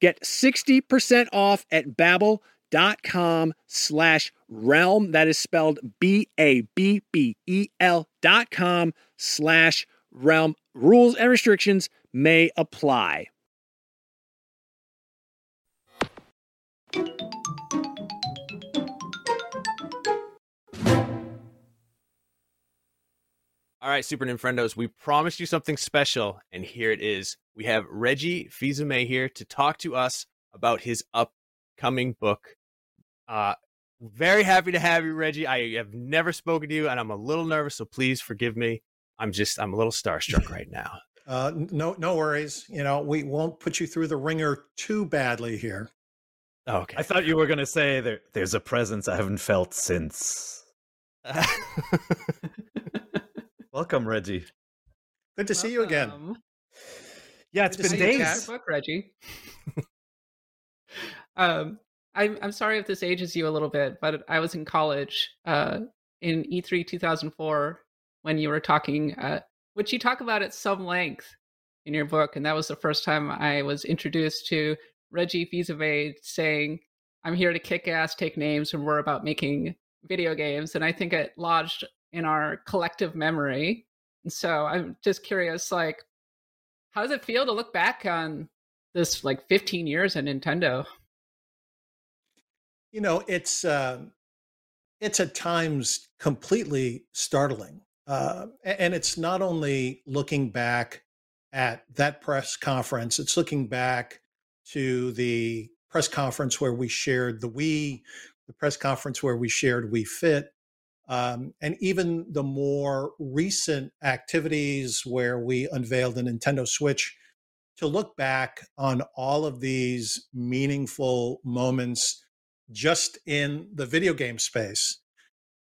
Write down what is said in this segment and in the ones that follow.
Get 60% off at babbel.com slash realm. That is spelled B-A-B-B-E-L dot com slash realm. Rules and restrictions may apply. All right, Super Ninfrendos, we promised you something special, and here it is. We have Reggie Fils-Aimé here to talk to us about his upcoming book. Uh, very happy to have you, Reggie. I have never spoken to you, and I'm a little nervous, so please forgive me. I'm just, I'm a little starstruck right now. Uh, no, no worries. You know, we won't put you through the ringer too badly here. Oh, okay. I thought you were going to say there, there's a presence I haven't felt since. Welcome, Reggie. Good to Welcome. see you again. Yeah, it's Good been days. Book, Reggie. um, I'm I'm sorry if this ages you a little bit, but I was in college uh, in E3 2004 when you were talking, uh, which you talk about at some length in your book, and that was the first time I was introduced to Reggie Fils-Aimé saying, "I'm here to kick ass, take names, and we're about making video games." And I think it lodged in our collective memory. And so I'm just curious, like, how does it feel to look back on this like 15 years at Nintendo? You know, it's uh, it's at times completely startling, uh, and it's not only looking back at that press conference; it's looking back to the press conference where we shared the Wii the press conference where we shared Wii Fit, um, and even the more recent activities where we unveiled the Nintendo Switch, to look back on all of these meaningful moments just in the video game space.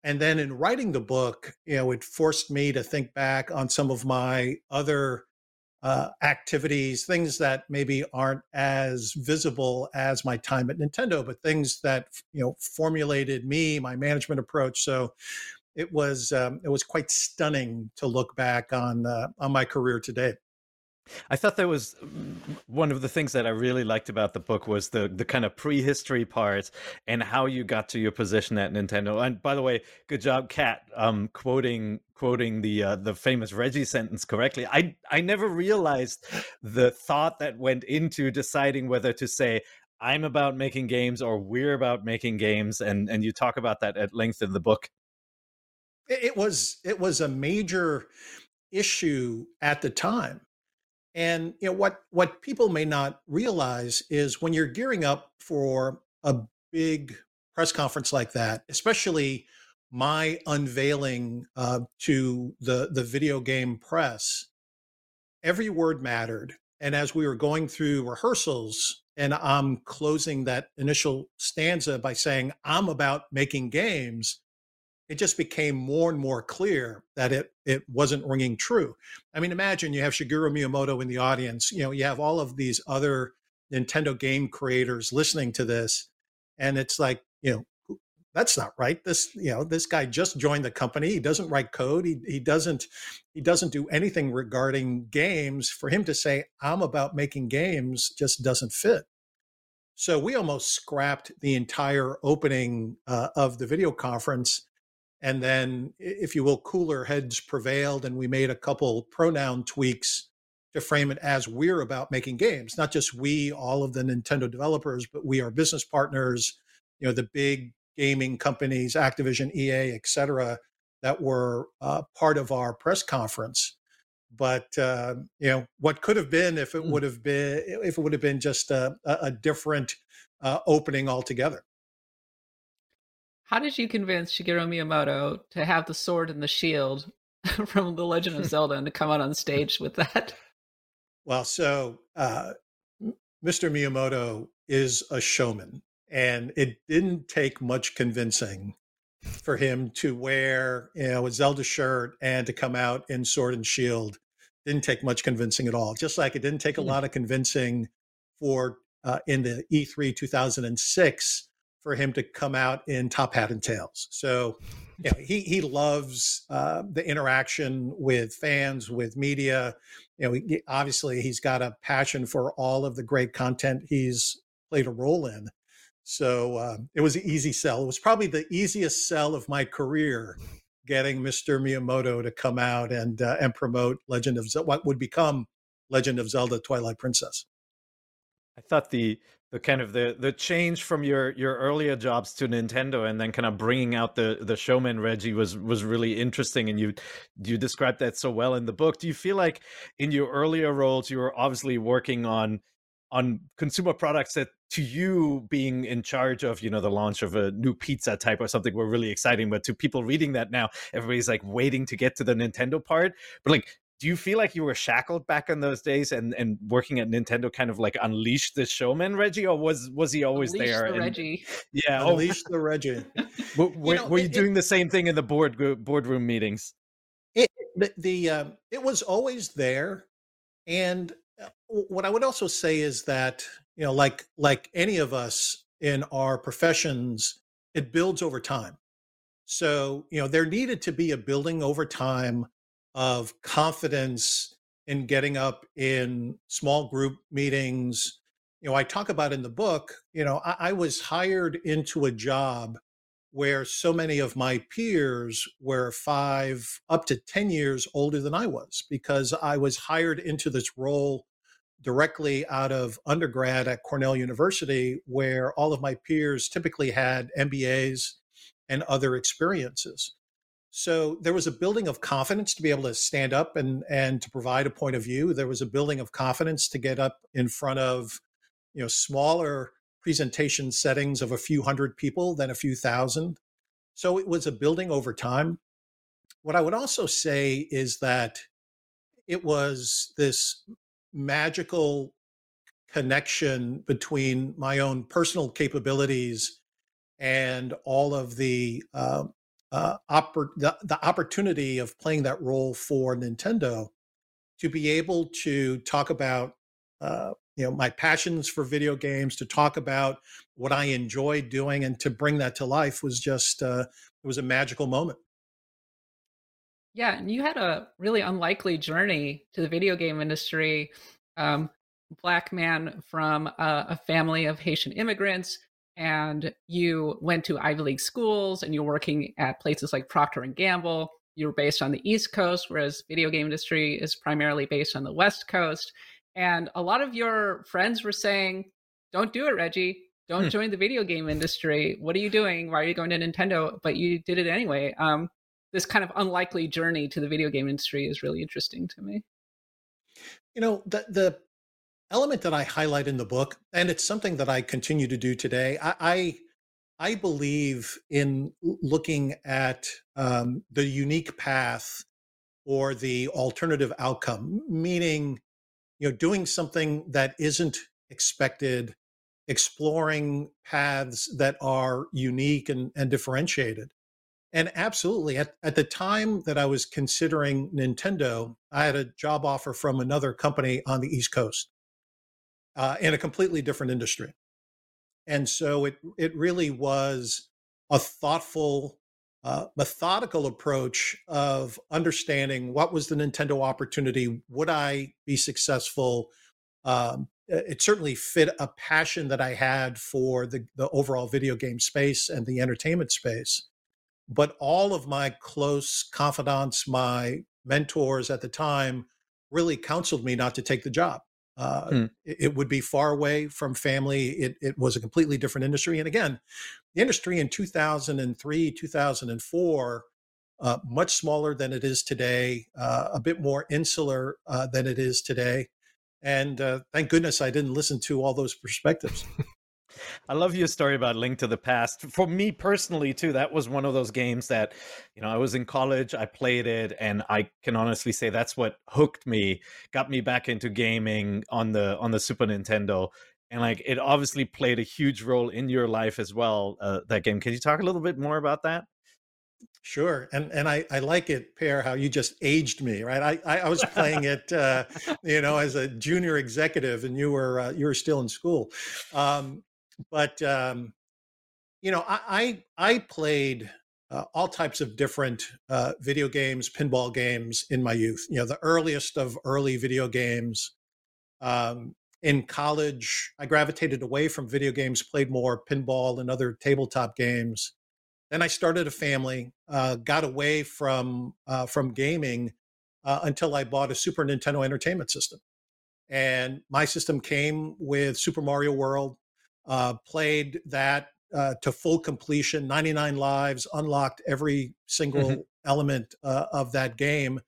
And then in writing the book, you know, it forced me to think back on some of my other uh, activities, things that maybe aren't as visible as my time at Nintendo, but things that you know formulated me, my management approach. So it was um, it was quite stunning to look back on uh, on my career today. I thought that was mm, one of the things that I really liked about the book was the the kind of prehistory part and how you got to your position at Nintendo. And by the way, good job, Kat, um, quoting quoting the uh, the famous Reggie sentence correctly. I I never realized the thought that went into deciding whether to say I'm about making games or we're about making games, and and you talk about that at length in the book. It was it was a major issue at the time and you know what what people may not realize is when you're gearing up for a big press conference like that, especially my unveiling uh, to the the video game press, every word mattered. And as we were going through rehearsals, and I'm closing that initial stanza by saying, "I'm about making games," it just became more and more clear that it it wasn't ringing true. I mean, imagine you have Shigeru Miyamoto in the audience. You know, you have all of these other Nintendo game creators listening to this, and it's like, you know, that's not right. This, you know, this guy just joined the company. He doesn't write code. He he doesn't he doesn't do anything regarding games. For him to say, "I'm about making games," just doesn't fit. So we almost scrapped the entire opening uh, of the video conference and then, if you will, cooler heads prevailed, and we made a couple pronoun tweaks to frame it as we're about making games, not just we, all of the Nintendo developers, but we are business partners, you know, the big gaming companies, Activision, EA, et cetera, that were uh, part of our press conference. But uh, you know, what could have been if it hmm. would have been if it would have been just a, a different uh, opening altogether. How did you convince Shigeru Miyamoto to have the sword and the shield from The Legend of Zelda and to come out on stage with that? Well, so uh, Mr. Miyamoto is a showman, and it didn't take much convincing for him to wear you know a Zelda shirt and to come out in sword and shield. Didn't take much convincing at all. Just like it didn't take a hmm. lot of convincing for uh, in the E3 2006 for him to come out in top hat and tails. So, you know, he he loves uh, the interaction with fans, with media. You know, he, obviously he's got a passion for all of the great content he's played a role in. So uh, it was an easy sell. It was probably the easiest sell of my career, getting Mr. Miyamoto to come out and uh, and promote Legend of Zelda, what would become Legend of Zelda: Twilight Princess. I thought the the kind of the the change from your your earlier jobs to Nintendo and then kind of bringing out the the showman Reggie was was really interesting and you you described that so well in the book. Do you feel like in your earlier roles you were obviously working on on consumer products that to you being in charge of you know the launch of a new pizza type or something were really exciting but to people reading that now everybody's like waiting to get to the nintendo part but like do you feel like you were shackled back in those days and and working at Nintendo kind of like unleashed the showman Reggie or was was he always Unleash there? The and, Reggie. Yeah, unleash the Reggie. were, were, you, know, were you doing it, the same thing in the board boardroom meetings? It the, the um, it was always there, and uh, what I would also say is that you know like like any of us in our professions, it builds over time. So you know there needed to be a building over time of confidence in getting up in small group meetings. You know, I talk about in the book, you know, I, I was hired into a job where so many of my peers were five up to 10 years older than I was because I was hired into this role directly out of undergrad at Cornell University, where all of my peers typically had MBAs and other experiences. So there was a building of confidence to be able to stand up and and to provide a point of view. There was a building of confidence to get up in front of you know smaller presentation settings of a few hundred people, then a few thousand. So it was a building over time. What I would also say is that it was this magical connection between my own personal capabilities and all of the uh, uh, oppor- the, the opportunity of playing that role for Nintendo to be able to talk about uh, you know my passions for video games to talk about what i enjoy doing and to bring that to life was just uh, it was a magical moment yeah and you had a really unlikely journey to the video game industry um, black man from a, a family of haitian immigrants and you went to ivy league schools and you're working at places like procter and gamble you were based on the east coast whereas video game industry is primarily based on the west coast and a lot of your friends were saying, don't do it, Reggie. Don't hmm. join the video game industry. What are you doing? Why are you going to Nintendo? But you did it anyway. Um, this kind of unlikely journey to the video game industry is really interesting to me. You know, the, the element that I highlight in the book, and it's something that I continue to do today, I, I, I believe in looking at um, the unique path or the alternative outcome, meaning you know doing something that isn't expected exploring paths that are unique and, and differentiated and absolutely at, at the time that i was considering nintendo i had a job offer from another company on the east coast uh, in a completely different industry and so it it really was a thoughtful uh, methodical approach of understanding what was the Nintendo opportunity. Would I be successful? Um, it certainly fit a passion that I had for the, the overall video game space and the entertainment space. But all of my close confidants, my mentors at the time, really counseled me not to take the job. Uh, hmm. it, it, would be far away from family. It, it was a completely different industry. And again, the industry in 2003, 2004, uh, much smaller than it is today, uh, a bit more insular uh, than it is today. And uh, thank goodness I didn't listen to all those perspectives. I love your story about Link to the Past. For me personally, too, that was one of those games that, you know, I was in college, I played it, and I can honestly say that's what hooked me, got me back into gaming on the on the Super Nintendo. And like it obviously played a huge role in your life as well, uh, that game. Can you talk a little bit more about that? Sure, and and I, I like it, Peer, how you just aged me, right? I I, was playing it, uh, you know, as a junior executive, and you were uh, you were still in school. Um, but um, you know, I I, I played uh, all types of different uh, video games, pinball games in my youth. You know, the earliest of early video games. Um, in college, I gravitated away from video games, played more pinball and other tabletop games. Then I started a family, uh, got away from uh, from gaming uh, until I bought a Super Nintendo Entertainment System, and my system came with Super Mario World, uh, played that uh, to full completion, 99 lives, unlocked every single mm-hmm. element uh, of that game,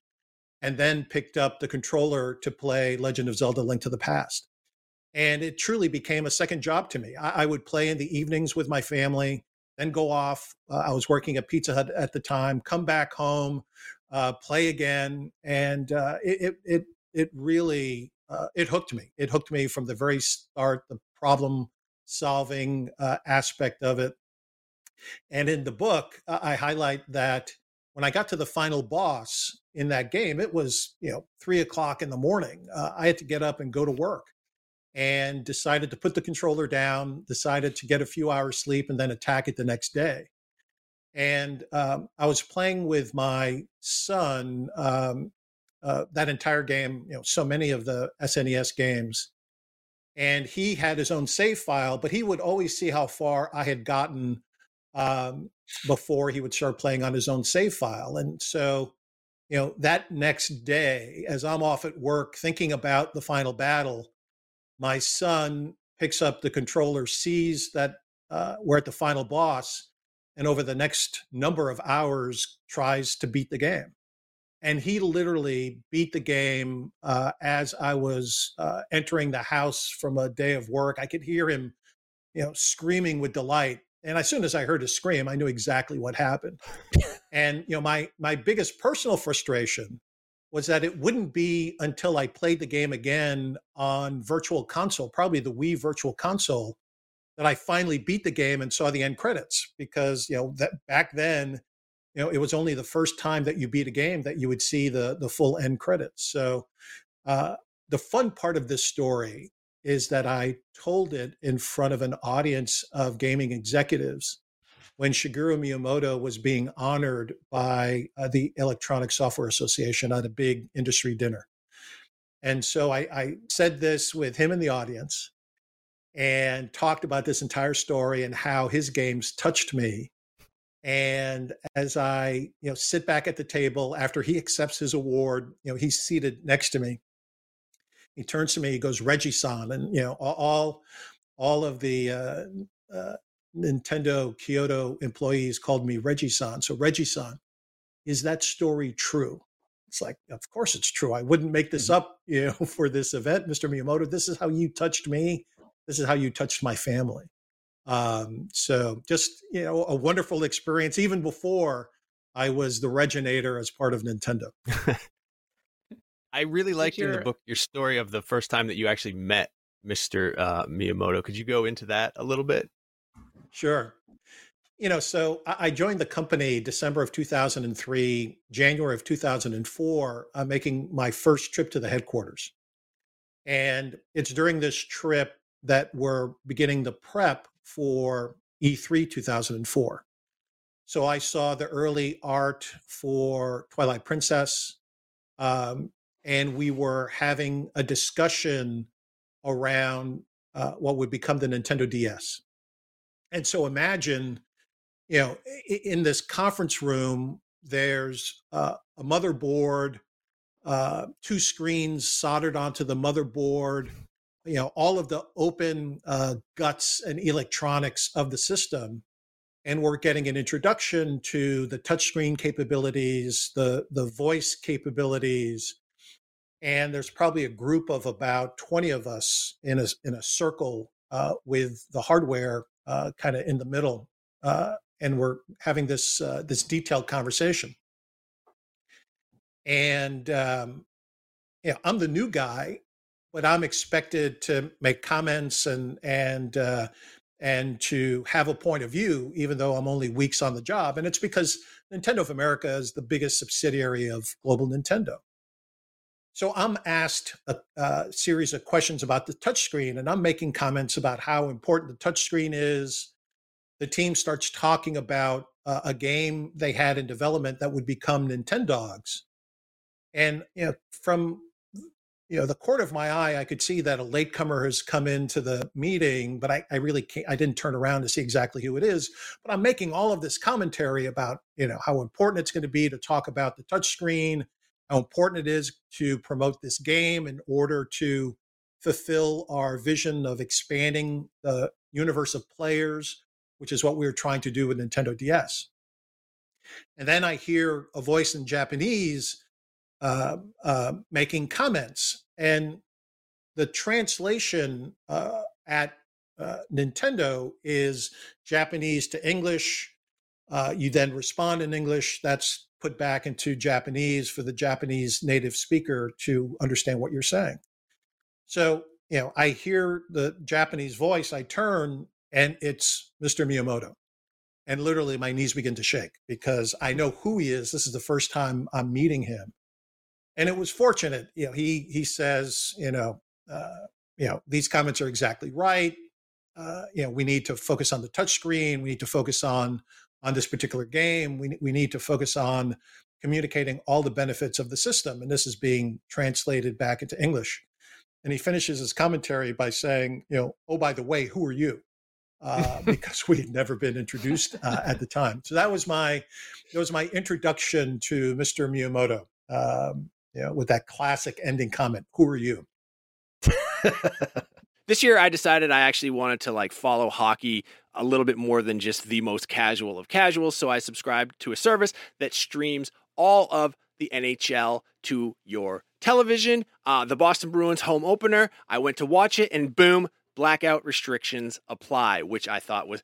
and then picked up the controller to play Legend of Zelda Link to the Past. And it truly became a second job to me. I, I would play in the evenings with my family, then go off. Uh, I was working at Pizza Hut at the time, come back home, uh, play again. And uh, it, it, it, it really, it hooked me. It hooked me from the very start. The problem solving uh, aspect of it. And in the book, uh, I highlight that when I got to the final boss in that game, it was you know three o'clock in the morning. Uh, I had to get up and go to work, and decided to put the controller down. Decided to get a few hours sleep and then attack it the next day. And um, I was playing with my son um, uh, that entire game. You know, so many of the SNES games and he had his own save file, but he would always see how far I had gotten um, before he would start playing on his own save file. And so, you know, that next day, as I'm off at work thinking about the final battle, my son picks up the controller, sees that uh, we're at the final boss, and over the next number of hours tries to beat the game and he literally beat the game uh, as I was uh, entering the house from a day of work. I could hear him you know, screaming with delight. And as soon as I heard a scream, I knew exactly what happened. and you know, my my biggest personal frustration was that it wouldn't be until I played the game again on virtual console, probably the Wii virtual console, that I finally beat the game and saw the end credits because you know that back then you know it was only the first time that you beat a game that you would see the the full end credits so uh, the fun part of this story is that I told it in front of an audience of gaming executives when Shigeru Miyamoto was being honored by uh, the Electronic Software Association at a big industry dinner. And so I, I said this with him in the audience and talked about this entire story and how his games touched me. And as I, you know, sit back at the table after he accepts his award, you know, he's seated next to me. He turns to me, he goes, Reggie-san, and you know, all, all of the uh, uh, Nintendo Kyoto employees called me Reggie-san. So Reggie-san, is that story true? It's like, of course it's true. I wouldn't make this mm-hmm. up, you know, for this event, Mr. Miyamoto. This is how you touched me this is how you touched my family. Um, so just you know, a wonderful experience even before I was the Reginator as part of Nintendo. I really liked in the book your story of the first time that you actually met Mr. Uh, Miyamoto. Could you go into that a little bit? Sure. You know, so I joined the company December of 2003, January of 2004, uh, making my first trip to the headquarters. And it's during this trip that we're beginning the prep for E3 2004. So I saw the early art for Twilight Princess, um, and we were having a discussion around uh, what would become the Nintendo DS. And so imagine, you know, in this conference room, there's uh, a motherboard, uh, two screens soldered onto the motherboard, you know all of the open uh, guts and electronics of the system and we're getting an introduction to the touchscreen capabilities the the voice capabilities and there's probably a group of about 20 of us in a in a circle uh, with the hardware uh, kind of in the middle uh, and we're having this uh, this detailed conversation. And um, yeah, I'm the new guy but I'm expected to make comments and and uh, and to have a point of view, even though I'm only weeks on the job. And it's because Nintendo of America is the biggest subsidiary of Global Nintendo. So I'm asked a, a series of questions about the touchscreen, and I'm making comments about how important the touchscreen is. The team starts talking about uh, a game they had in development that would become Nintendogs. And you know, from you know the court of my eye i could see that a latecomer has come into the meeting but i, I really can't i didn't turn around to see exactly who it is but i'm making all of this commentary about you know how important it's going to be to talk about the touchscreen how important it is to promote this game in order to fulfill our vision of expanding the universe of players which is what we were trying to do with nintendo ds and then i hear a voice in japanese uh, uh, making comments. And the translation uh, at uh, Nintendo is Japanese to English. Uh, you then respond in English. That's put back into Japanese for the Japanese native speaker to understand what you're saying. So, you know, I hear the Japanese voice, I turn, and it's Mr. Miyamoto. And literally, my knees begin to shake because I know who he is. This is the first time I'm meeting him and it was fortunate. You know, he he says, you know, uh, you know, these comments are exactly right. Uh, you know, we need to focus on the touchscreen. We need to focus on on this particular game. We we need to focus on communicating all the benefits of the system, and this is being translated back into English. And he finishes his commentary by saying, you know, oh by the way, who are you? Uh, because we had never been introduced uh, at the time. So that was my that was my introduction to Mr. Miyamoto. Um, know, with that classic ending comment, who are you? this year I decided I actually wanted to like follow hockey a little bit more than just the most casual of casuals. So I subscribed to a service that streams all of the NHL to your television. Uh, the Boston Bruins home opener, I went to watch it and boom, blackout restrictions apply, which I thought was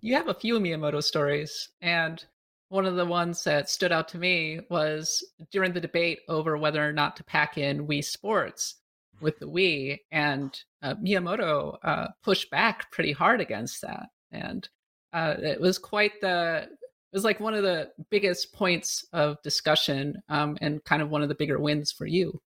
You have a few Miyamoto stories, and one of the ones that stood out to me was during the debate over whether or not to pack in Wii Sports with the Wii, and uh, Miyamoto uh, pushed back pretty hard against that, and uh, it was quite the it was like one of the biggest points of discussion um, and kind of one of the bigger wins for you.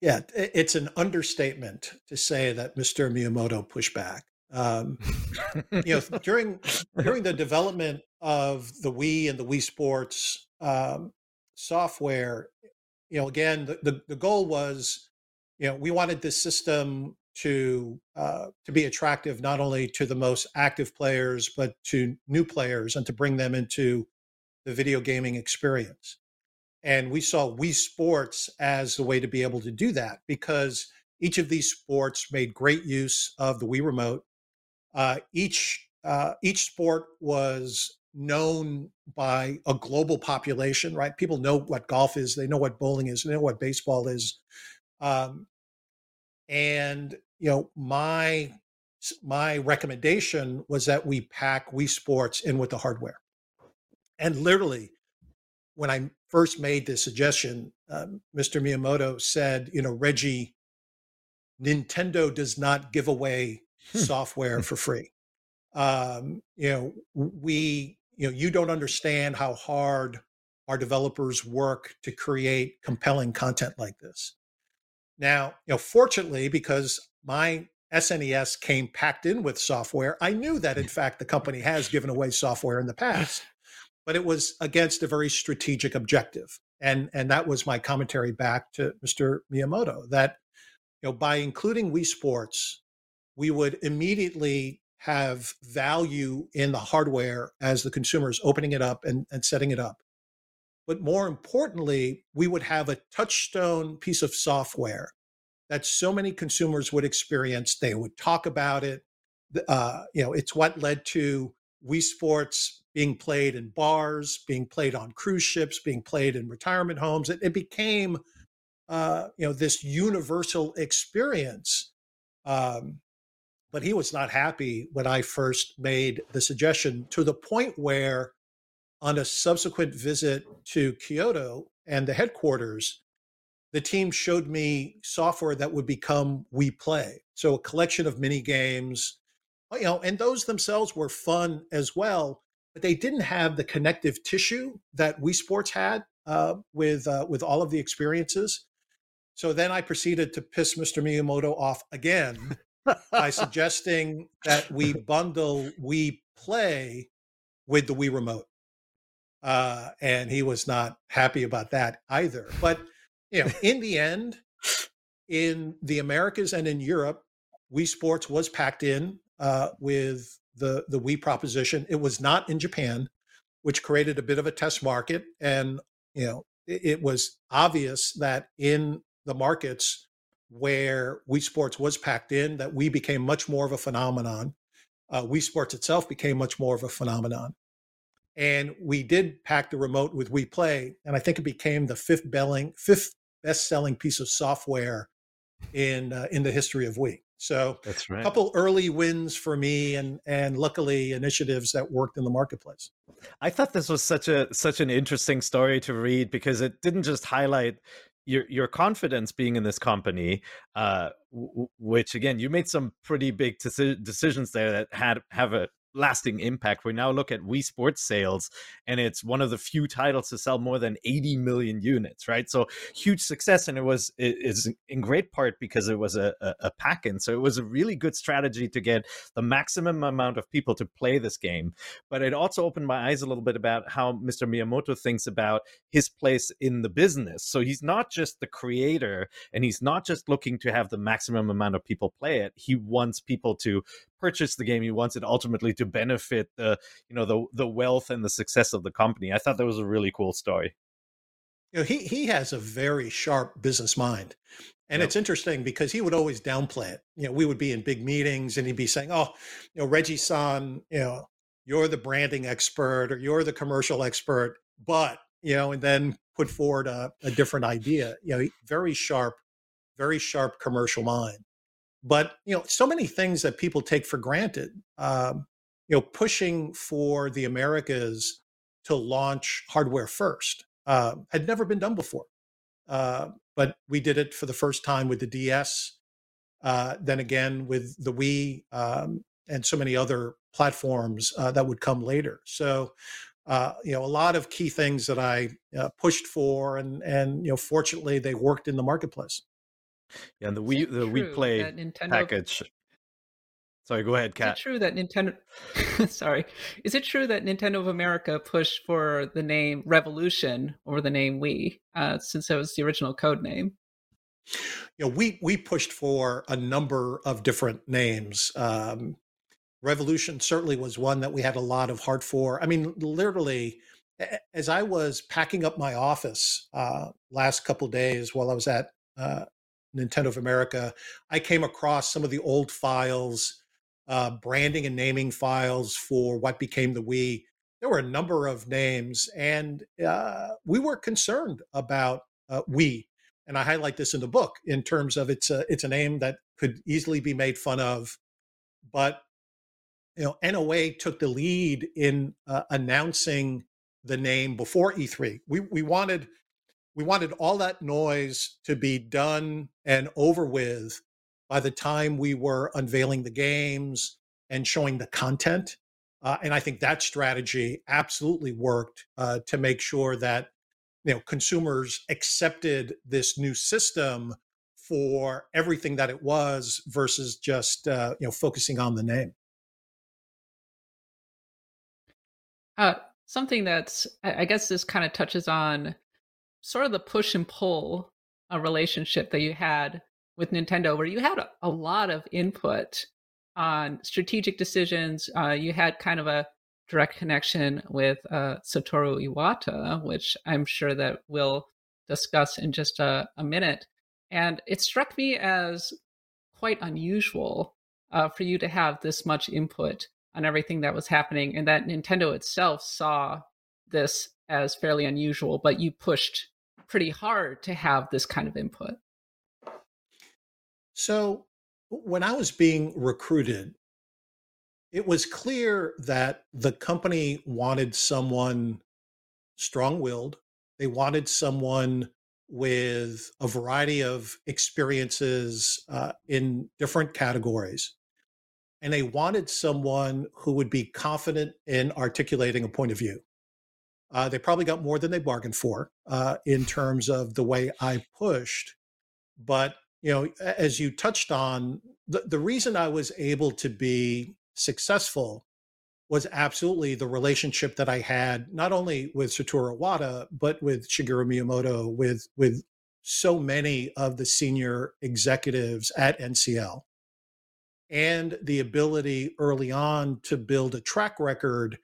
Yeah, it's an understatement to say that Mr. Miyamoto pushed back. Um, you know, during during the development of the Wii and the Wii Sports um, software, you know, again, the, the, the goal was, you know, we wanted this system to uh, to be attractive not only to the most active players but to new players and to bring them into the video gaming experience. And we saw Wii Sports as the way to be able to do that because each of these sports made great use of the Wii Remote uh, each uh, each sport was known by a global population, right? People know what golf is, they know what bowling is, they know what baseball is, um, and you know my my recommendation was that we pack Wii Sports in with the hardware, and literally when I first made this suggestion, um, Mr. Miyamoto said, you know, Reggie, Nintendo does not give away Hmm. software for free. Um, you know, we, you know, you don't understand how hard our developers work to create compelling content like this. Now, you know, fortunately, because my SNES came packed in with software, I knew that in fact the company has given away software in the past, but it was against a very strategic objective. And and that was my commentary back to Mr. Miyamoto that you know by including Wii Sports we would immediately have value in the hardware as the consumer is opening it up and, and setting it up. But more importantly, we would have a touchstone piece of software that so many consumers would experience. They would talk about it. Uh, you know, it's what led to Wii Sports being played in bars, being played on cruise ships, being played in retirement homes. It, it became, uh, you know, this universal experience. Um, but he was not happy when I first made the suggestion to the point where, on a subsequent visit to Kyoto and the headquarters, the team showed me software that would become Wii Play. So a collection of mini games, you know, and those themselves were fun as well, but they didn't have the connective tissue that Wii Sports had uh, with uh, with all of the experiences. So then I proceeded to piss Mr. Miyamoto off again by suggesting that we bundle Wii Play with the Wii Remote. Uh, and he was not happy about that either. But you know, in the end, in the Americas and in Europe, Wii Sports was packed in uh, with the the Wii proposition. It was not in Japan, which created a bit of a test market, and you know, it, it was obvious that in the markets where Wii Sports was packed in, that Wii became much more of a phenomenon. Uh, Wii Sports itself became much more of a phenomenon. And we did pack the remote with Wii Play, and I think it became the fifth belling, fifth best-selling piece of software in uh, in the history of Wii. So that's right. A couple early wins for me, and and luckily initiatives that worked in the marketplace. I thought this was such a such an interesting story to read because it didn't just highlight your your confidence being in this company, uh, w- which again you made some pretty big deci- decisions there that had have a lasting impact. We now look at Wii Sports sales, and it's one of the few titles to sell more than 80 million units, right? So huge success, and it was it is in great part because it was a, a, a pack in. So it was a really good strategy to get the maximum amount of people to play this game. But it also opened my eyes a little bit about how Mr. Miyamoto thinks about his place in the business. So he's not just the creator, and he's not just looking to have the maximum amount of people play it. He wants people to purchase the game. He wants it ultimately to benefit the you know the the wealth and the success of the company. I thought that was a really cool story. You know, he he has a very sharp business mind. And yep. it's interesting because he would always downplay it. You know, we would be in big meetings and he'd be saying, Oh, you know, Reggie San, you know, you're the branding expert or you're the commercial expert, but, you know, and then put forward a, a different idea. You know, very sharp, very sharp commercial mind. But, you know, so many things that people take for granted. Um, you know, pushing for the Americas to launch hardware first uh, had never been done before. Uh, but we did it for the first time with the DS, uh, then again with the Wii, um, and so many other platforms uh, that would come later. So, uh, you know, a lot of key things that I uh, pushed for, and and you know, fortunately, they worked in the marketplace. Yeah, and the Wii the Wii Play Nintendo... package Sorry, go ahead, Kat. Is it true that Nintendo? sorry, is it true that Nintendo of America pushed for the name Revolution over the name Wii, uh, since that was the original code name? You know, we we pushed for a number of different names. Um, Revolution certainly was one that we had a lot of heart for. I mean, literally, as I was packing up my office uh, last couple days while I was at uh, Nintendo of America, I came across some of the old files uh, branding and naming files for what became the Wii. There were a number of names, and uh, we were concerned about uh, Wii. And I highlight this in the book in terms of it's a it's a name that could easily be made fun of, but you know NOA took the lead in uh, announcing the name before E3. We we wanted we wanted all that noise to be done and over with by the time we were unveiling the games and showing the content. Uh, and I think that strategy absolutely worked uh, to make sure that you know consumers accepted this new system for everything that it was versus just uh, you know focusing on the name. Uh, something that's I guess this kind of touches on sort of the push and pull uh, relationship that you had with Nintendo, where you had a, a lot of input on strategic decisions. Uh, you had kind of a direct connection with uh, Satoru Iwata, which I'm sure that we'll discuss in just a, a minute. And it struck me as quite unusual uh, for you to have this much input on everything that was happening, and that Nintendo itself saw this as fairly unusual, but you pushed pretty hard to have this kind of input. So, when I was being recruited, it was clear that the company wanted someone strong willed. They wanted someone with a variety of experiences uh, in different categories. And they wanted someone who would be confident in articulating a point of view. Uh, they probably got more than they bargained for uh, in terms of the way I pushed. But you know, as you touched on, the, the reason I was able to be successful was absolutely the relationship that I had not only with Satoru Iwata but with Shigeru Miyamoto, with with so many of the senior executives at NCL, and the ability early on to build a track record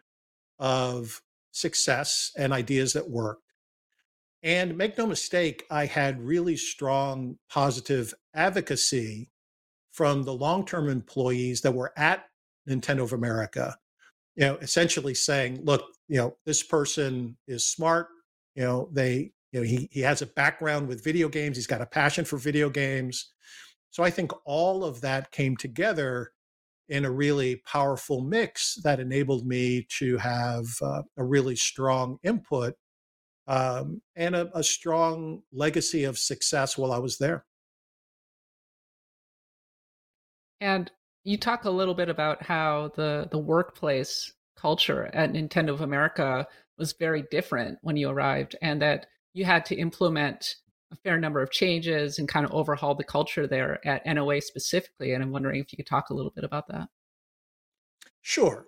of success and ideas that worked. And make no mistake, I had really strong positive advocacy from the long term employees that were at Nintendo of America, you know, essentially saying, look, you know, this person is smart, you know, they, you know, he, he has a background with video games, he's got a passion for video games. So I think all of that came together in a really powerful mix that enabled me to have uh, a really strong input um, and a, a strong legacy of success while I was there. And you talk a little bit about how the the workplace culture at Nintendo of America was very different when you arrived, and that you had to implement a fair number of changes and kind of overhaul the culture there at NOA specifically. And I'm wondering if you could talk a little bit about that. Sure.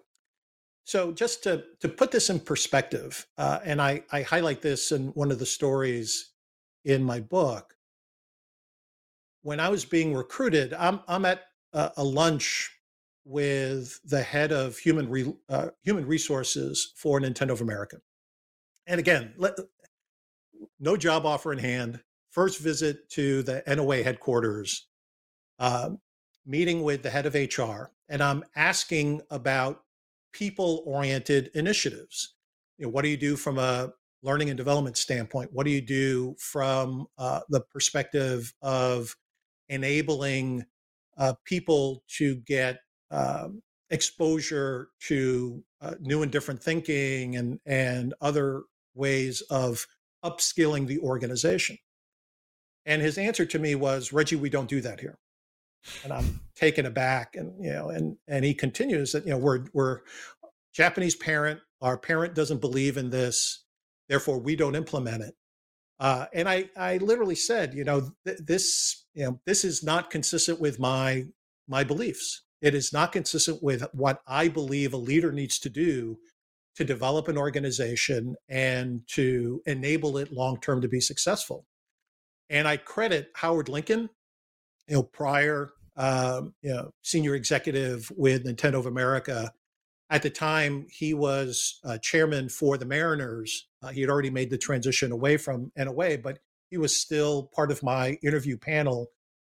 So just to to put this in perspective, uh, and I I highlight this in one of the stories in my book. When I was being recruited, I'm I'm at a, a lunch with the head of human re, uh, human resources for Nintendo of America, and again, let, no job offer in hand. First visit to the NOA headquarters, uh, meeting with the head of HR, and I'm asking about people oriented initiatives. You know, what do you do from a learning and development standpoint? What do you do from uh, the perspective of enabling uh, people to get um, exposure to uh, new and different thinking and and other ways of upskilling the organization. And his answer to me was, Reggie, we don't do that here. And I'm taken aback. And you know, and and he continues that you know we're we're Japanese parent. Our parent doesn't believe in this, therefore we don't implement it. Uh, and I, I literally said, you know, th- this, you know, this is not consistent with my my beliefs. It is not consistent with what I believe a leader needs to do to develop an organization and to enable it long term to be successful. And I credit Howard Lincoln, you know, prior, um, you know, senior executive with Nintendo of America, at the time, he was uh, chairman for the Mariners. Uh, he had already made the transition away from NOA, but he was still part of my interview panel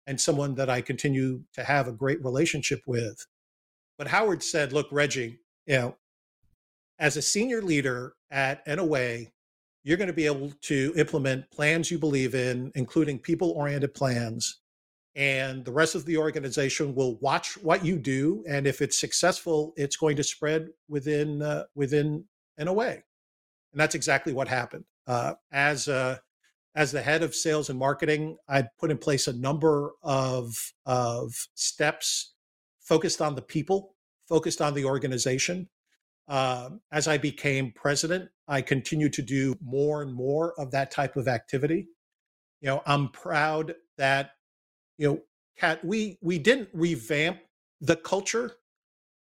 and someone that I continue to have a great relationship with. But Howard said, Look, Reggie, you know, as a senior leader at NOA, you're going to be able to implement plans you believe in, including people oriented plans and the rest of the organization will watch what you do and if it's successful it's going to spread within uh, within NOA and that's exactly what happened. Uh, as uh, as the head of sales and marketing i put in place a number of of steps focused on the people focused on the organization um, as i became president i continued to do more and more of that type of activity you know i'm proud that you know, Kat, we we didn't revamp the culture.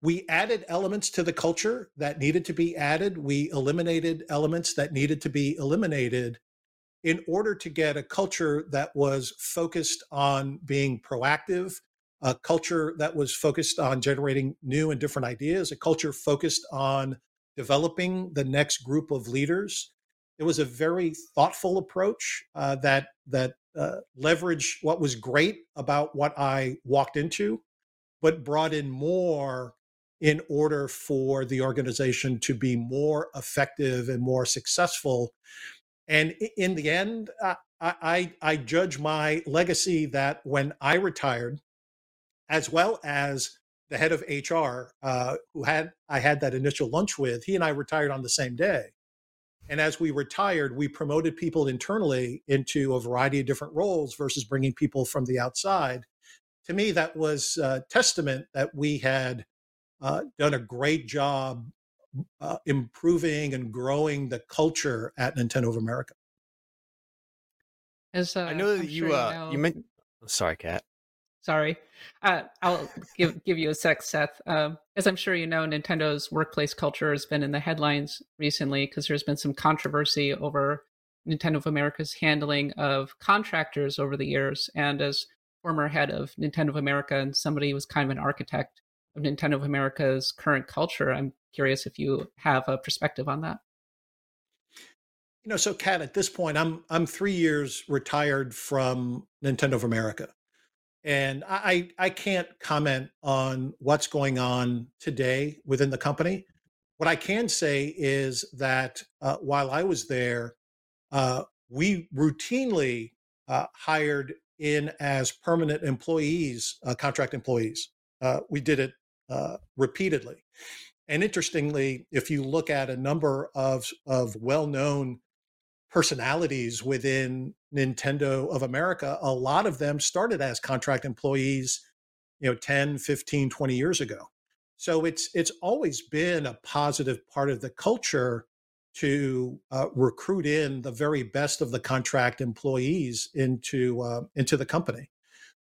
We added elements to the culture that needed to be added. We eliminated elements that needed to be eliminated in order to get a culture that was focused on being proactive, a culture that was focused on generating new and different ideas, a culture focused on developing the next group of leaders. It was a very thoughtful approach uh, that that uh, leverage what was great about what I walked into, but brought in more in order for the organization to be more effective and more successful. And in the end, I, I, I judge my legacy that when I retired, as well as the head of HR, uh, who had I had that initial lunch with, he and I retired on the same day. And as we retired, we promoted people internally into a variety of different roles versus bringing people from the outside. To me, that was a testament that we had uh, done a great job uh, improving and growing the culture at Nintendo of America. As, uh, I know that I'm you sure uh know- you meant sorry, Kat. Sorry, uh, I'll give give you a sec, Seth. Um, as I'm sure you know, Nintendo's workplace culture has been in the headlines recently because there's been some controversy over Nintendo of America's handling of contractors over the years. And as former head of Nintendo of America and somebody who was kind of an architect of Nintendo of America's current culture, I'm curious if you have a perspective on that. You know, so Kat, at this point, I'm I'm three years retired from Nintendo of America, and I I can't comment on what's going on today within the company. What I can say is that uh, while I was there, uh, we routinely uh, hired in as permanent employees, uh, contract employees. Uh, we did it uh, repeatedly, and interestingly, if you look at a number of of well known personalities within Nintendo of America, a lot of them started as contract employees, you know, 10, 15, 20 years ago. So it's it's always been a positive part of the culture to uh, recruit in the very best of the contract employees into uh, into the company.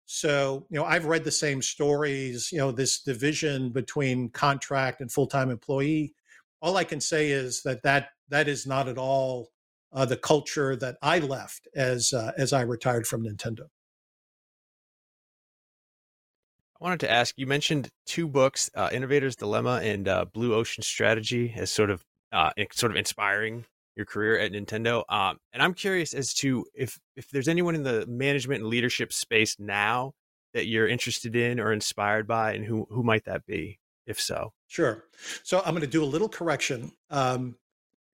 So you know, I've read the same stories. You know, this division between contract and full time employee. All I can say is that that that is not at all uh, the culture that I left as uh, as I retired from Nintendo. I wanted to ask. You mentioned two books, uh, "Innovator's Dilemma" and uh, "Blue Ocean Strategy," as sort of uh, sort of inspiring your career at Nintendo. Um, and I'm curious as to if if there's anyone in the management and leadership space now that you're interested in or inspired by, and who who might that be, if so? Sure. So I'm going to do a little correction. Um,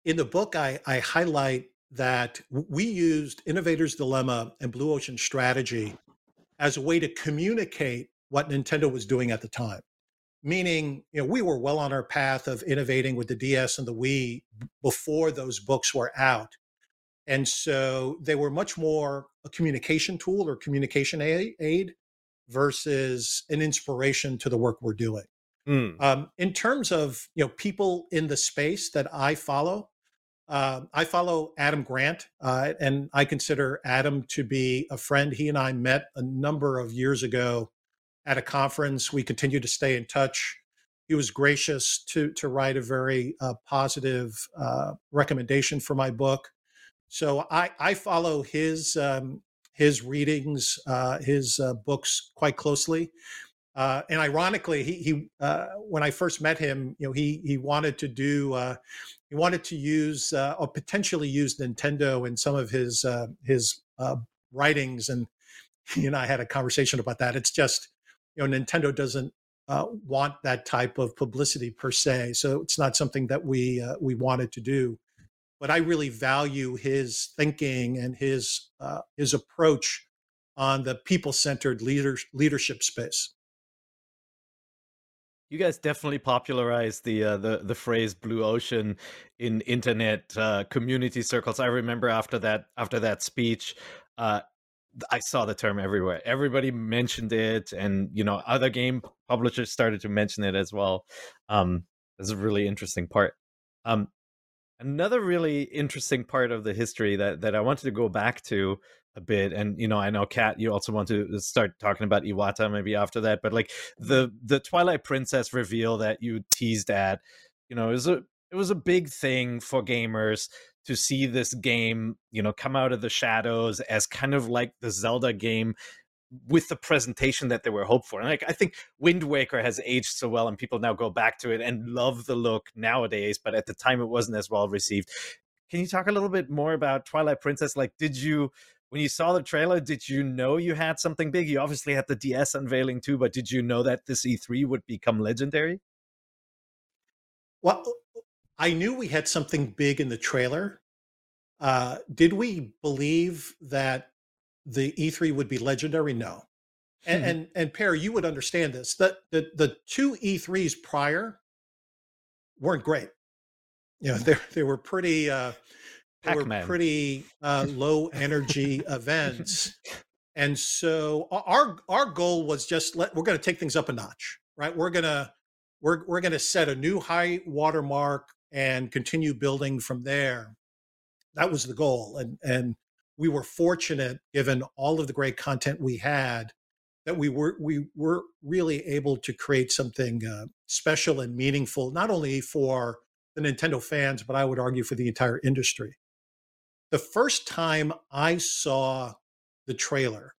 in the book, I, I highlight that we used Innovator's Dilemma and Blue Ocean Strategy as a way to communicate what Nintendo was doing at the time. Meaning, you know, we were well on our path of innovating with the DS and the Wii before those books were out. And so they were much more a communication tool or communication aid versus an inspiration to the work we're doing. Mm. Um, in terms of you know people in the space that I follow, uh, I follow Adam Grant, uh, and I consider Adam to be a friend. He and I met a number of years ago at a conference. We continue to stay in touch. He was gracious to to write a very uh, positive uh, recommendation for my book. So I I follow his um, his readings, uh, his uh, books quite closely. Uh, and ironically, he, he uh, when I first met him, you know, he he wanted to do uh, he wanted to use uh, or potentially use Nintendo in some of his uh, his uh, writings, and he and I had a conversation about that. It's just you know, Nintendo doesn't uh, want that type of publicity per se, so it's not something that we uh, we wanted to do. But I really value his thinking and his uh, his approach on the people centered leader, leadership space. You guys definitely popularized the uh, the the phrase "blue ocean" in internet uh, community circles. I remember after that after that speech, uh, I saw the term everywhere. Everybody mentioned it, and you know, other game publishers started to mention it as well. Um, a really interesting part. Um, another really interesting part of the history that that I wanted to go back to a bit and you know i know kat you also want to start talking about iwata maybe after that but like mm-hmm. the the twilight princess reveal that you teased at you know is a it was a big thing for gamers to see this game you know come out of the shadows as kind of like the zelda game with the presentation that they were hoped for and like i think wind waker has aged so well and people now go back to it and love the look nowadays but at the time it wasn't as well received can you talk a little bit more about twilight princess like did you when you saw the trailer, did you know you had something big? You obviously had the DS unveiling too, but did you know that this E3 would become legendary? Well, I knew we had something big in the trailer. Uh, did we believe that the E3 would be legendary? No. And Mhm. and, and Peer, you would understand this. That the the two E3s prior weren't great. You know, they they were pretty uh they were pretty uh, low energy events. And so our our goal was just let we're going to take things up a notch, right? We're gonna we're we're gonna set a new high watermark and continue building from there. That was the goal, and and we were fortunate, given all of the great content we had, that we were we were really able to create something uh, special and meaningful, not only for the Nintendo fans, but I would argue for the entire industry. The first time I saw the trailer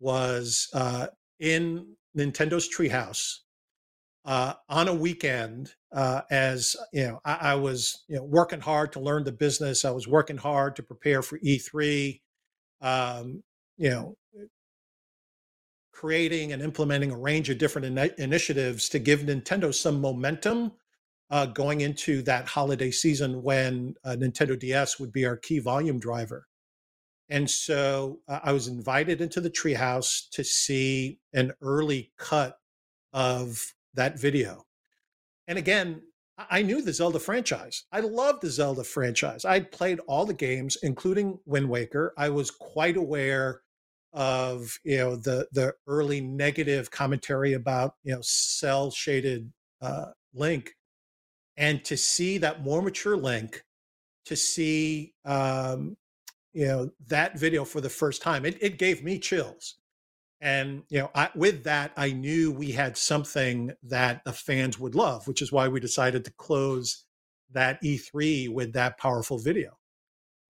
was uh, in Nintendo's treehouse uh, on a weekend. Uh, as you know, I, I was you know working hard to learn the business. I was working hard to prepare for E3. Um, you know, creating and implementing a range of different ini- initiatives to give Nintendo some momentum uh, going into that holiday season when uh, Nintendo DS would be our key volume driver. And so uh, I was invited into the treehouse to see an early cut of that video. And again, I knew the Zelda franchise. I loved the Zelda franchise. I'd played all the games, including Wind Waker. I was quite aware of you know the the early negative commentary about you know cell shaded uh, Link, and to see that more mature Link, to see um, you know that video for the first time, it, it gave me chills. And you know, I, with that, I knew we had something that the fans would love, which is why we decided to close that E3 with that powerful video.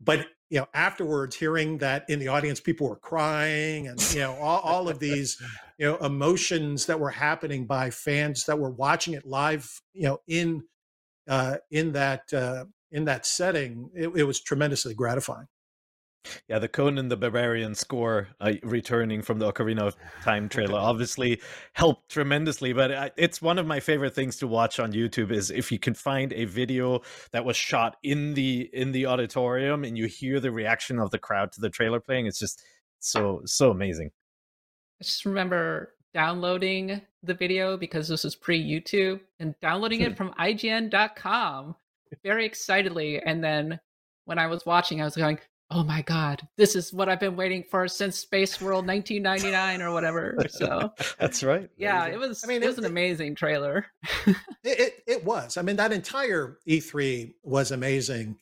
But you know, afterwards, hearing that in the audience, people were crying, and you know, all, all of these you know emotions that were happening by fans that were watching it live, you know, in uh, in that uh, in that setting, it, it was tremendously gratifying. Yeah, the Conan the Barbarian score uh, returning from the Ocarina of Time trailer obviously helped tremendously. But I, it's one of my favorite things to watch on YouTube is if you can find a video that was shot in the in the auditorium and you hear the reaction of the crowd to the trailer playing. It's just so so amazing. I just remember downloading the video because this was pre YouTube and downloading it from IGN.com very excitedly. And then when I was watching, I was going, oh my God, this is what I've been waiting for since Space World 1999 or whatever. So, That's right. yeah, it was, I mean, it was it- an amazing trailer. It, it it was. I mean, that entire E3 was amazing.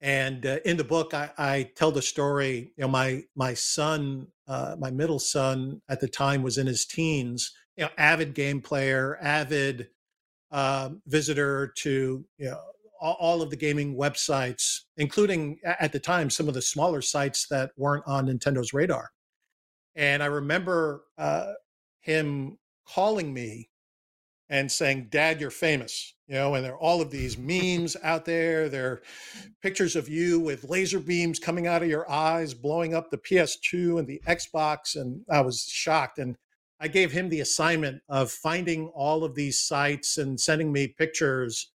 And uh, in the book, I, I tell the story. You know, my my son, uh, my middle son at the time was in his teens. You know, avid game player, avid um, visitor to you know all, all of the gaming websites, including at the time some of the smaller sites that weren't on Nintendo's radar. And I remember uh, him calling me and saying, Dad, you're famous. You know, and there are all of these memes out there. There are pictures of you with laser beams coming out of your eyes, blowing up the PS2 and the Xbox. And I was shocked. And I gave him the assignment of finding all of these sites and sending me pictures.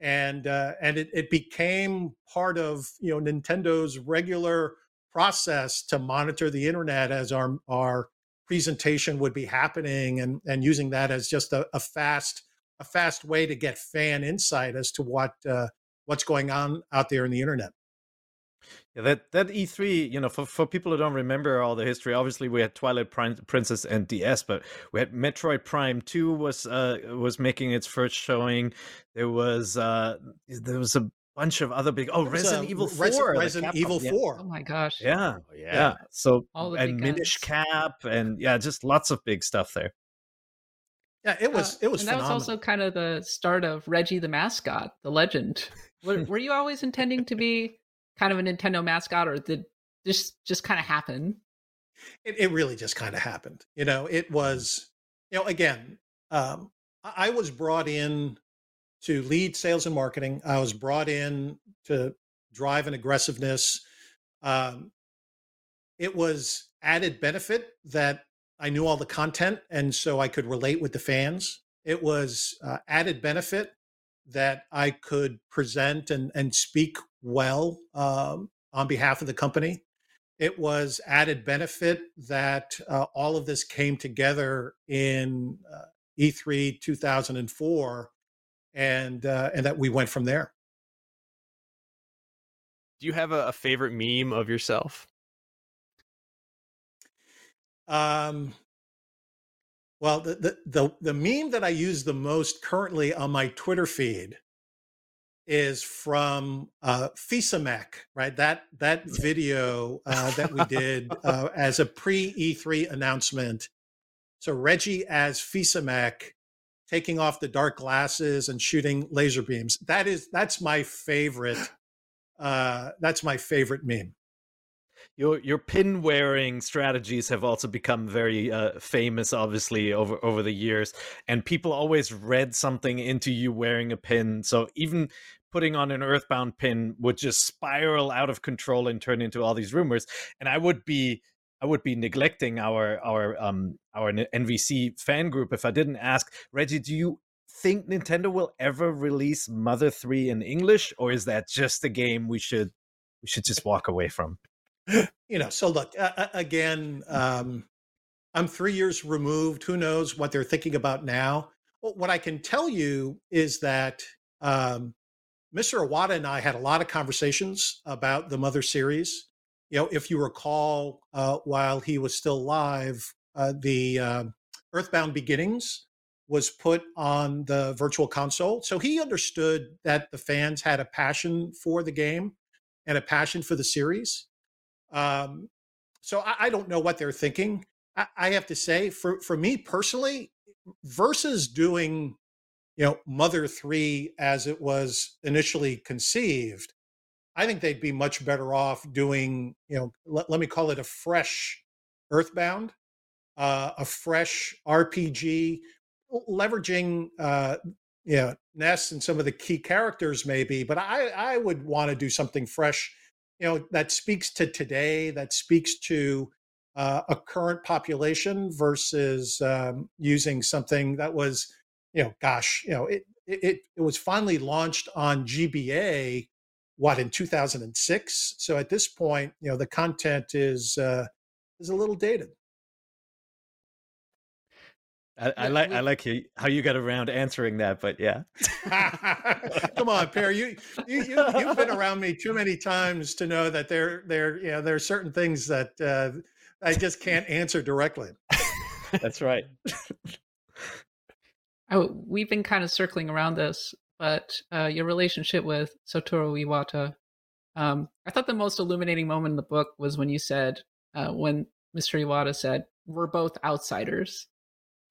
And uh, and it, it became part of you know Nintendo's regular process to monitor the internet as our our presentation would be happening and and using that as just a, a fast a fast way to get fan insight as to what uh, what's going on out there in the internet. Yeah, that that E3, you know, for, for people who don't remember all the history, obviously we had Twilight Prin- Princess and DS, but we had Metroid Prime 2 was uh was making its first showing. There was uh there was a bunch of other big Oh, Resident uh, Evil Resi- 4. the Resident Capcom, Evil yeah. 4. Oh my gosh. Yeah. Oh, Yeah. So All the and big Minish. Cap and yeah, just lots of big stuff there. Yeah, it was Uh, it was and that was also kind of the start of Reggie the mascot, the legend. were, were you always intending to be kind of a Nintendo mascot, or did this just kind of happen? it, it really just kind of happened. You know, it was, you know, again, um, I, I was brought in to lead sales and marketing. I was brought in to drive an aggressiveness. Um, it was added benefit that I knew all the content, and so I could relate with the fans. It was uh, added benefit that I could present and, and speak well um, on behalf of the company. It was added benefit that uh, all of this came together in uh, E3 2004, and uh, and that we went from there. Do you have a, a favorite meme of yourself? Um, well, the, the, the the meme that I use the most currently on my Twitter feed is from uh, Fils-A-Mech, right? That that video uh, that we did uh, as a pre E3 announcement. So Reggie as Fils-A-Mech taking off the dark glasses and shooting laser beams. That is that's my favorite. Uh, that's my favorite meme your your pin wearing strategies have also become very uh, famous obviously over over the years and people always read something into you wearing a pin so even putting on an earthbound pin would just spiral out of control and turn into all these rumors and i would be i would be neglecting our our um our nvc fan group if i didn't ask reggie do you think nintendo will ever release mother 3 in english or is that just a game we should we should just walk away from you know, so look uh, again. Um, I'm three years removed. Who knows what they're thinking about now? Well, what I can tell you is that um, Mr. Iwata and I had a lot of conversations about the Mother series. You know, if you recall, uh, while he was still alive, uh, the uh, Earthbound Beginnings was put on the Virtual Console, so he understood that the fans had a passion for the game and a passion for the series. Um, so I, I, don't know what they're thinking. I, I, have to say, for for me personally, versus doing, you know, Mother Three as it was initially conceived, I think they'd be much better off doing, you know, let, let me call it a fresh Earthbound, uh, a fresh RPG, leveraging, uh, you know, Ness and some of the key characters maybe, but I I would want to do something fresh you know that speaks to today that speaks to uh, a current population versus um, using something that was you know gosh you know it, it it was finally launched on gba what in 2006 so at this point you know the content is uh, is a little dated I, I like I like how you got around answering that, but yeah. Come on, Peer. You you you have been around me too many times to know that there there you know there are certain things that uh, I just can't answer directly. That's right. oh, we've been kind of circling around this, but uh, your relationship with Satoru Iwata. Um, I thought the most illuminating moment in the book was when you said, uh, when Mr. Iwata said, "We're both outsiders."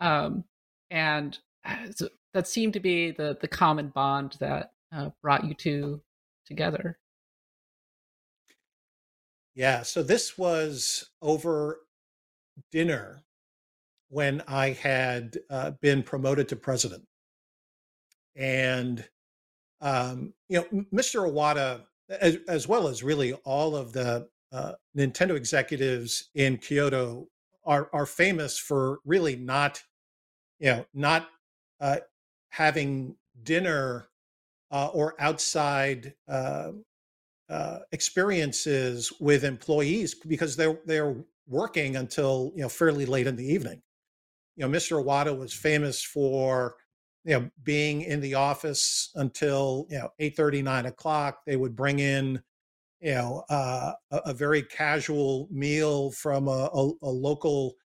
um, and uh, so that seemed to be the the common bond that uh, brought you two together. Yeah, so this was over dinner when I had uh, been promoted to president, and um, you know, Mr. Iwata, as, as, well as really all of the uh, Nintendo executives in Kyoto, are are famous for really not you know, not uh, having dinner uh, or outside uh, uh, experiences with employees because they're they're working until you know fairly late in the evening. You know, Mr. Iwata was famous for you know being in the office until you know eight thirty nine o'clock. They would bring in you know uh, a, a, very casual meal from a, a, a local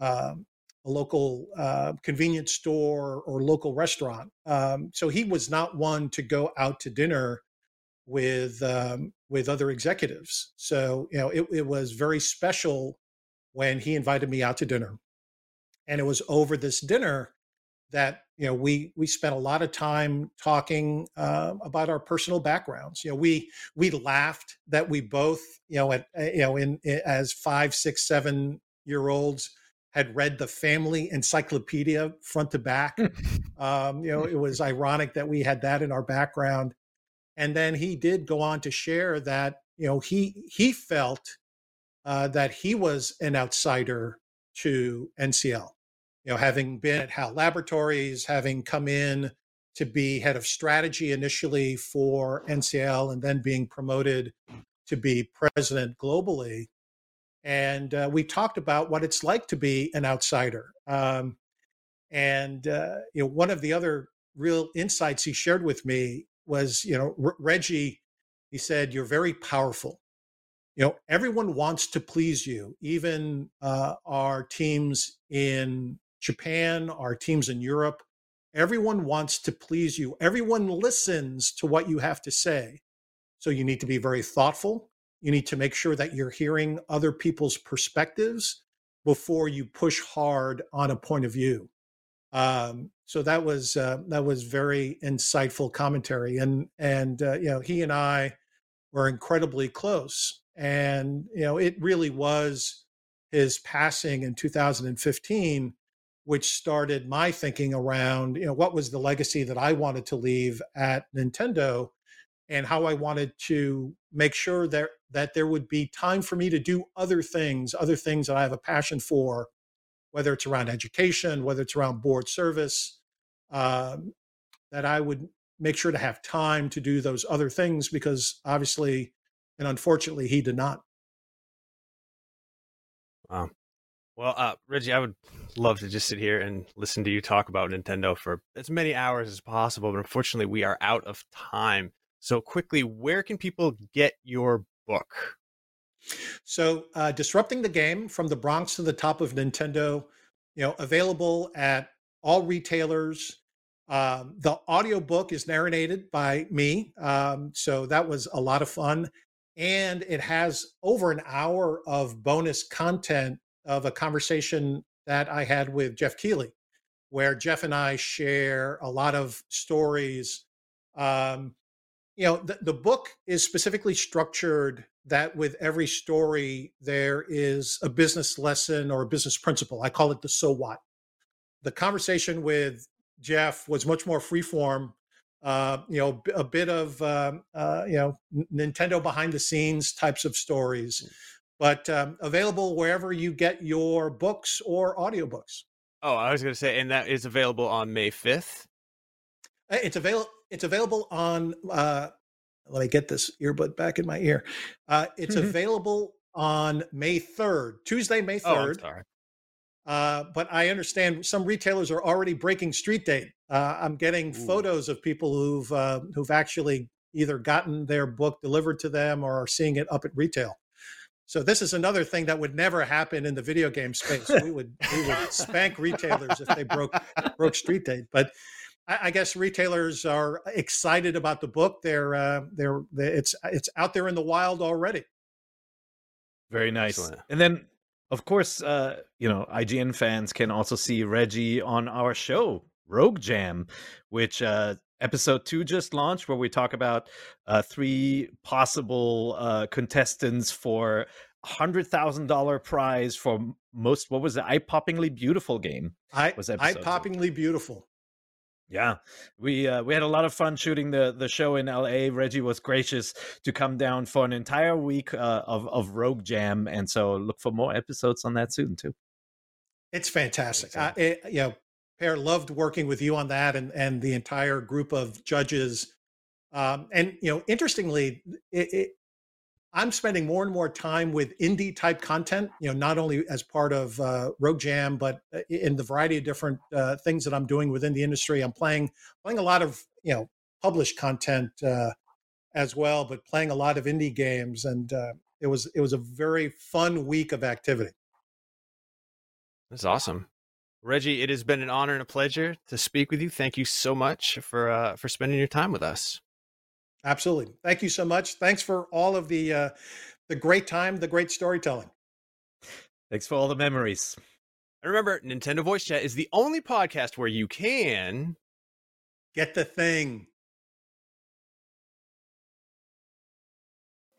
um, a local uh, convenience store or local restaurant. Um, so he was not one to go out to dinner with um, with other executives. So you know, it, it was very special when he invited me out to dinner, and it was over this dinner that you know we we spent a lot of time talking uh, about our personal backgrounds. You know, we we laughed that we both you know at you know in, in as five, six, seven year olds had read the family encyclopedia front to back. um, you know, it was ironic that we had that in our background. And then he did go on to share that, you know, he he felt uh, that he was an outsider to NCL. You know, having been at HAL Laboratories, having come in to be head of strategy initially for NCL and then being promoted to be president globally. And uh, we talked about what it's like to be an outsider. Um, and uh, you know, one of the other real insights he shared with me was, you know, R- Reggie. He said, "You're very powerful. You know, everyone wants to please you. Even uh, our teams in Japan, our teams in Europe, everyone wants to please you. Everyone listens to what you have to say. So you need to be very thoughtful. You need to make sure that you're hearing other people's perspectives before you push hard on a point of view. Um, so that was uh, that was very insightful commentary, and and uh, you know he and I were incredibly close, and you know it really was his passing in 2015 which started my thinking around you know what was the legacy that I wanted to leave at Nintendo and how I wanted to make sure that that there would be time for me to do other things, other things that I have a passion for, whether it's around education, whether it's around board service, um, that I would make sure to have time to do those other things because obviously and unfortunately he did not. Wow. Well, uh, Reggie, I would love to just sit here and listen to you talk about Nintendo for as many hours as possible, but unfortunately, we are out of time. So, quickly, where can people get your book? So, uh, disrupting the game from the Bronx to the top of Nintendo, you know, available at all retailers. Um, the audiobook is narrated by me, um, so that was a lot of fun, and it has over an hour of bonus content of a conversation that I had with Geoff Keighley, where Geoff and I share a lot of stories. Um, you know, the, the book is specifically structured that with every story, there is a business lesson or a business principle. I call it the so what. The conversation with Geoff was much more freeform. Uh, you know, a bit of um, uh, you know Nintendo behind the scenes types of stories, mm. But um, available wherever you get your books or audiobooks. Oh, I was going to say, and that is available on May fifth. Uh, it's available. It's available on. Uh, let me get this earbud back in my ear. Uh, it's available on May third, Tuesday, May third. Oh, uh, but I understand some retailers are already breaking street date. Uh, I'm getting Ooh. photos of people who've uh, who've actually either gotten their book delivered to them or are seeing it up at retail. So this is another thing that would never happen in the video game space. we would we would spank retailers if they broke broke street date. But I, I guess retailers are excited about the book. They're uh, they're, they're it's it's out there in the wild already. Very nice. Excellent. And then of course, uh, you know, IGN fans can also see Reggie on our show, Rogue Jam, which uh, episode two just launched, where we talk about uh, three possible uh, contestants for hundred thousand dollar prize for most. What was it? Eye poppingly beautiful game. I was eye poppingly beautiful. Yeah, we uh, we had a lot of fun shooting the the show in L.A. Reggie was gracious to come down for an entire week uh, of of Rogue Jam, and so look for more episodes on that soon too. It's fantastic. I, it, you know, Peer loved working with you on that, and and the entire group of judges. Um, and you know, interestingly, it, it, I'm spending more and more time with indie type content, you know, not only as part of uh, Rogue Jam, but uh, in the variety of different uh, things that I'm doing within the industry. I'm playing playing a lot of you know published content uh, as well, but playing a lot of indie games, and uh, it was it was a very fun week of activity. That's awesome. Reggie, it has been an honor and a pleasure to speak with you. Thank you so much for uh, for spending your time with us. Absolutely. Thank you so much. Thanks for all of the uh, the great time, the great storytelling. Thanks for all the memories. And remember, Nintendo Voice Chat is the only podcast where you can get the thing.